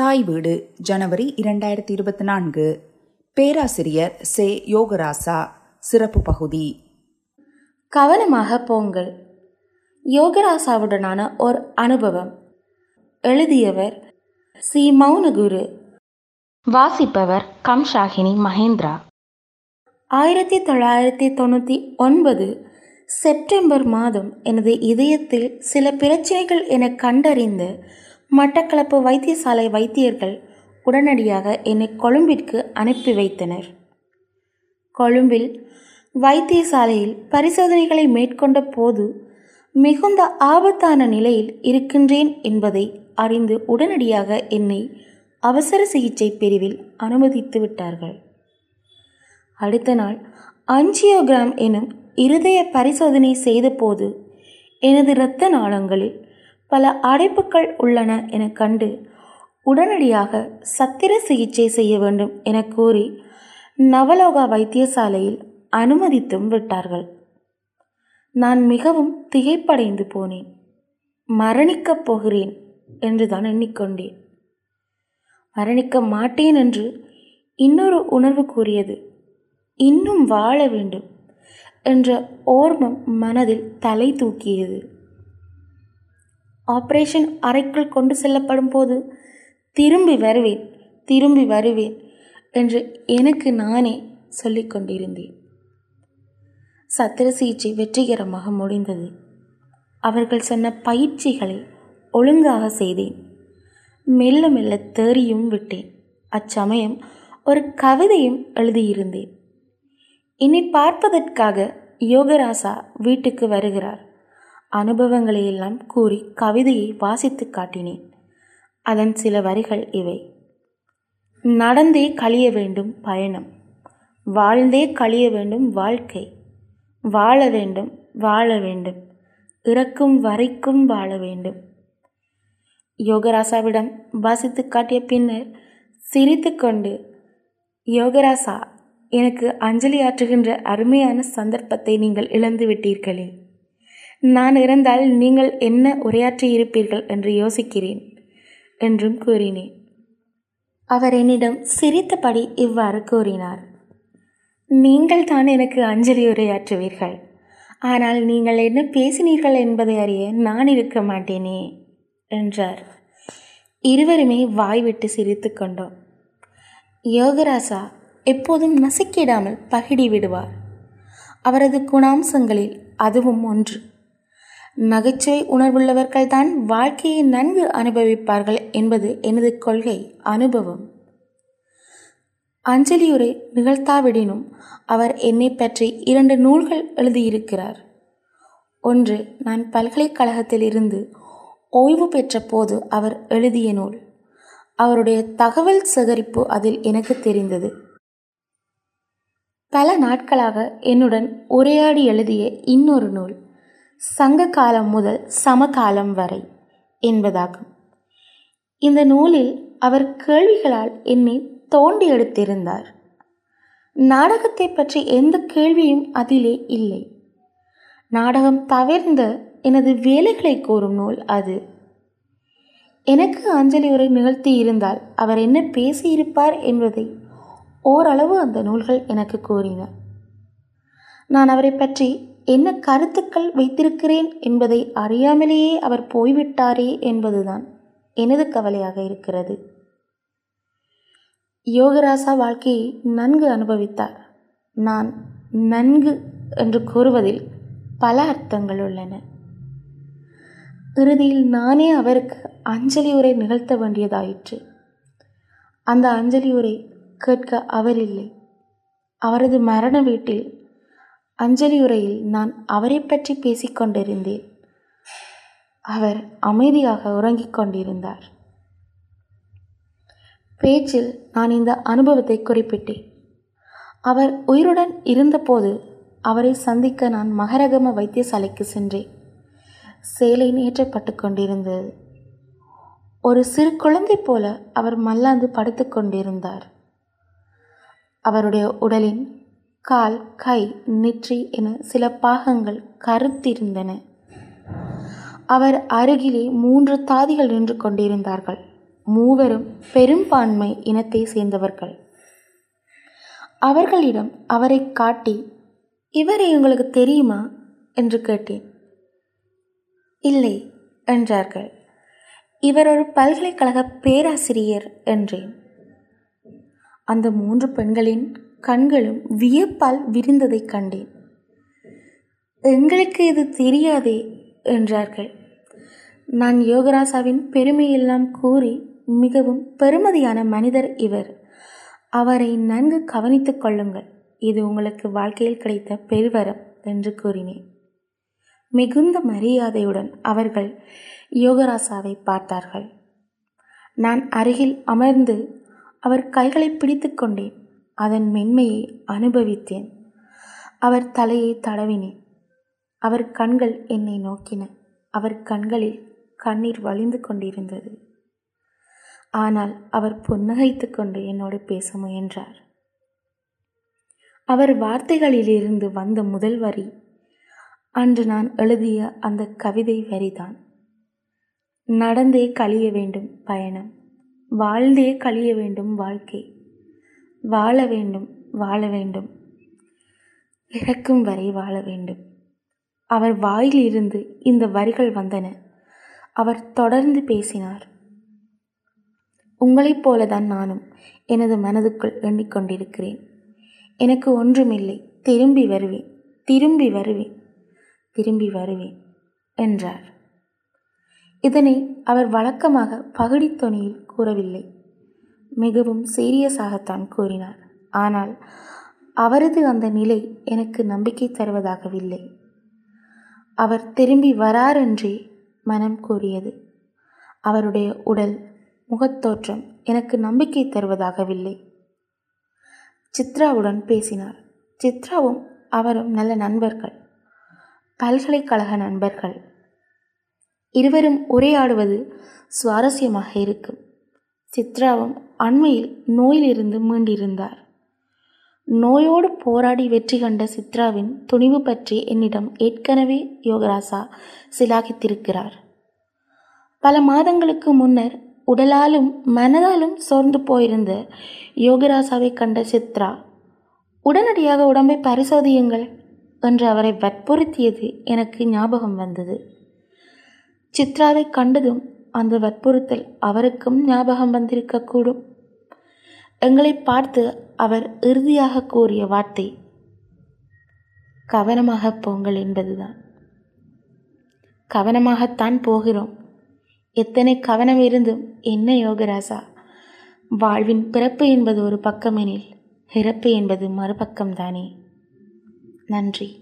தாய் வீடு ஜனவரி இரண்டாயிரத்தி இருபத்தி நான்கு பேராசிரியர் சே. யோகராசா சிறப்பு பகுதி. கவனமாக போங்கள். யோகராசாவுடனான ஒரு அனுபவம். எழுதியவர் சி. மௌனகுரு. வாசிப்பவர் கம்ஷாகினி மகேந்திரா. ஆயிரத்தி தொள்ளாயிரத்தி தொண்ணூற்றி ஒன்பது செப்டம்பர் மாதம் எனது இதயத்தில் சில பிரச்சனைகள் என கண்டறிந்து மட்டக்களப்பு வைத்தியசாலை வைத்தியர்கள் உடனடியாக என்னை கொழும்பிற்கு அனுப்பி வைத்தனர். கொழும்பில் வைத்தியசாலையில் பரிசோதனைகளை மேற்கொண்ட போது மிகுந்த ஆபத்தான நிலையில் இருக்கின்றேன் என்பதை அறிந்து உடனடியாக என்னை அவசர சிகிச்சை பிரிவில் அனுமதித்து விட்டார்கள். அடுத்த நாள் அஞ்சியோகிராம் எனும் இருதய பரிசோதனை செய்தபோது எனது இரத்த நாளங்களில் பல அடைப்புகள் உள்ளன என கண்டு உடனடியாக சத்திர சிகிச்சை செய்ய வேண்டும் என கூறி நவலோகா வைத்தியசாலையில் அனுமதித்தும் விட்டார்கள். நான் மிகவும் திகைப்படைந்து போனேன். மரணிக்கப் போகிறேன் என்று தான் எண்ணிக்கொண்டேன். மரணிக்க மாட்டேன் என்று இன்னொரு உணர்வு கூறியது. இன்னும் வாழ வேண்டும் என்ற ஓர்மம் மனதில் தலை தூக்கியது. ஆப்ரேஷன் அறைக்குள் கொண்டு செல்லப்படும் போது திரும்பி வருவேன் திரும்பி வருவேன் என்று எனக்கு நானே சொல்லிக் கொண்டிருந்தேன். சத்திர சிகிச்சை வெற்றிகரமாக முடிந்தது. அவர்கள் சொன்ன பயிற்சிகளை ஒழுங்காக செய்தேன். மெல்ல மெல்ல தேறியும் விட்டேன். அச்சமயம் ஒரு கவிதையும் எழுதியிருந்தேன். என்னை பார்ப்பதற்காக யோகராசா வீட்டுக்கு வருகிறார். அனுபவங்களை எல்லாம் கூறி கவிதையை வாசித்து காட்டினேன். அதன் சில வரிகள் இவை. நடந்தே கழிய வேண்டும் பயணம். வாழ்ந்தே கழிய வேண்டும் வாழ்க்கை. வாழ வேண்டும் வாழ வேண்டும். இறக்கும் வரைக்கும் வாழ வேண்டும். யோகராசாவிடம் வாசித்து காட்டிய பின்னர் சிரித்துக்கொண்டு யோகராசா எனக்கு அஞ்சலி ஆற்றுகின்ற அருமையான சந்தர்ப்பத்தை நீங்கள் இழந்து விட்டீர்களே நான் இறந்தால் நீங்கள் என்ன உரையாற்றியிருப்பீர்கள் என்று யோசிக்கிறேன் என்றும் கூறினேன். அவர் என்னிடம் சிரித்தபடி இவ்வாறு கூறினார் நீங்கள் தான் எனக்கு அஞ்சலி உரையாற்றுவீர்கள். ஆனால் நீங்கள் என்ன பேசினீர்கள் என்பதை அறிய நான் இருக்க மாட்டேனே என்றார். இருவருமே வாய்விட்டு சிரித்து கொண்டோம். யோகராசா எப்போதும் நசுக்கிடாமல் பகிடி விடுவார். அவரது குணாம்சங்களில் அதுவும் ஒன்று. நகைச்சுவை உணர்வுள்ளவர்கள்தான் வாழ்க்கையை நன்கு அனுபவிப்பார்கள் என்பது எனது கொள்கை அனுபவம். அஞ்சலியுரை நிகழ்த்தாவிடனும் அவர் என்னை பற்றி இரண்டு நூல்கள் எழுதியிருக்கிறார். ஒன்று நான் பல்கலைக்கழகத்தில் இருந்து ஓய்வு பெற்ற போது அவர் எழுதிய நூல். அவருடைய தகவல் சேகரிப்பு அதில் எனக்கு தெரிந்தது. பல நாட்களாக என்னுடன் உரையாடி எழுதிய இன்னொரு நூல். சங்க காலம் முதல் சமகாலம் வரை என்பதாகும். இந்த நூலில் அவர் கேள்விகளால் என்னை தோண்டி எடுத்திருந்தார். நாடகத்தை பற்றி எந்த கேள்வியும் அதிலே இல்லை. நாடகம் தவிர்ந்த எனது வேலைகளை கூறும் நூல் அது. எனக்கு அஞ்சலி உரை நிகழ்த்தி இருந்தால் அவர் என்ன பேசியிருப்பார் என்பதை ஓரளவு அந்த நூல்கள் எனக்கு கூறின. நான் அவரை பற்றி என்ன கருத்துக்கள் வைத்திருக்கிறேன் என்பதை அறியாமலேயே அவர் போய்விட்டாரே என்பதுதான் எனது கவலையாக இருக்கிறது. யோகராசா வாழ்க்கையை நன்கு அனுபவித்தார். நான் நன்கு என்று கூறுவதில் பல அர்த்தங்கள் உள்ளன. இறுதியில் நானே அவருக்கு அஞ்சலி உரை நிகழ்த்த வேண்டியதாயிற்று. அந்த அஞ்சலி உரை கேட்க அவர் இல்லை. அவரது மரண வீட்டில் அஞ்சலி உரையில் நான் அவரை பற்றி பேசிக்கொண்டிருந்தேன் அவர் அமைதியாக உறங்கிக் கொண்டிருந்தார். பேச்சில் நான் இந்த அனுபவத்தை குறிப்பிட்டேன். அவர் உயிருடன் இருந்தபோது அவரை சந்திக்க நான் மகரகம வைத்தியசாலைக்கு சென்றேன். சேலை நேற்றப்பட்டு கொண்டிருந்தது. ஒரு சிறு குழந்தை போல அவர் மல்லாந்து படுத்து கொண்டிருந்தார். அவருடைய உடலின் கால் கை நெற்றி என சில பாகங்கள் கருத்திருந்தன. அவர் அருகிலே மூன்று தாதிகள் நின்று கொண்டிருந்தார்கள். மூவரும் பெரும்பான்மை இனத்தை சேர்ந்தவர்கள். அவர்களிடம் அவரை காட்டி இவரை உங்களுக்கு தெரியுமா? என்று கேட்டேன். இல்லை என்றார்கள். இவர் ஒரு பல்கலைக்கழக பேராசிரியர் என்றேன். அந்த மூன்று பெண்களின் கண்களும் வியப்பால் விரிந்ததைக் கண்டேன். எங்களுக்கு இது தெரியாதே என்றார்கள். நான் யோகராசாவின் பெருமையெல்லாம் கூறி மிகவும் பெருமதியான மனிதர் இவர். அவரை நன்கு கவனித்துக் கொள்ளுங்கள். இது உங்களுக்கு வாழ்க்கையில் கிடைத்த பெருவரம் என்று கூறினேன். மிகுந்த மரியாதையுடன் அவர்கள் யோகராசாவை பார்த்தார்கள். நான் அருகில் அமர்ந்து அவர் கைகளை பிடித்து கொண்டேன். அதன் மென்மையை அனுபவித்தேன். அவர் தலையை தடவினேன். அவர் கண்கள் என்னை நோக்கின. அவர் கண்களில் கண்ணீர் வழிந்து கொண்டிருந்தது. ஆனால் அவர் புன்னகைத்து கொண்டு என்னோடு பேச முயன்றார். அவர் வார்த்தைகளிலிருந்து வந்த முதல் வரி அன்று நான் எழுதிய அந்த கவிதை வரிதான். நடந்தே கழிய வேண்டும் பயணம் வாழ்ந்தே கழிய வேண்டும் வாழ்க்கை வாழ வேண்டும் வாழ வேண்டும். இறக்கும் வரை வாழ வேண்டும். அவர் வாயிலிருந்து இந்த வரிகள் வந்தன. அவர் தொடர்ந்து பேசினார். உங்களைப் போலதான் நானும் எனது மனதுக்குள் எண்ணிக்கொண்டிருக்கிறேன். எனக்கு ஒன்றுமில்லை. திரும்பி வருவேன். திரும்பி வருவேன். திரும்பி வருவேன் என்றார். இதனை அவர் வழக்கமாக பகடித்தொனியில் கூறவில்லை. மிகவும் சீரியஸாகத்தான் கூறினார். ஆனால் அவரது அந்த நிலை எனக்கு நம்பிக்கை தருவதாகவில்லை. அவர் திரும்பி வராரென்றே மனம் கூறியது. அவருடைய உடல் முகத்தோற்றம் எனக்கு நம்பிக்கை தருவதாகவில்லை. சித்ராவுடன் பேசினார். சித்ராவும் அவரும் நல்ல நண்பர்கள். பல்கலைக்கழக நண்பர்கள். இருவரும் உரையாடுவது சுவாரஸ்யமாக இருக்கும். சித்ராவும் அண்மையில் நோயிலிருந்து மீண்டிருந்தார். நோயோடு போராடி வெற்றி கண்ட சித்ராவின் துணிவு பற்றி என்னிடம் ஏற்கனவே யோகராசா சிலாகித்திருக்கிறார். பல மாதங்களுக்கு முன்னர் உடலாலும் மனதாலும் சோர்ந்து போயிருந்த யோகராசாவை கண்ட சித்ரா உடனடியாக உடம்பை பரிசோதியுங்கள் என்று அவரை வற்புறுத்தியது எனக்கு ஞாபகம் வந்தது. சித்ராவை கண்டதும் அந்த வற்புறுத்தல் அவருக்கும் ஞாபகம் வந்திருக்கக்கூடும். எங்களை பார்த்து அவர் இறுதியாக கூறிய வார்த்தை கவனமாக போங்கள் என்பதுதான். கவனமாகத்தான் போகிறோம். எத்தனை கவனம் இருந்தும் என்ன யோகராசா? வாழ்வின் பிறப்பு என்பது ஒரு பக்கமெனில் இறப்பு என்பது மறுபக்கம்தானே? நன்றி.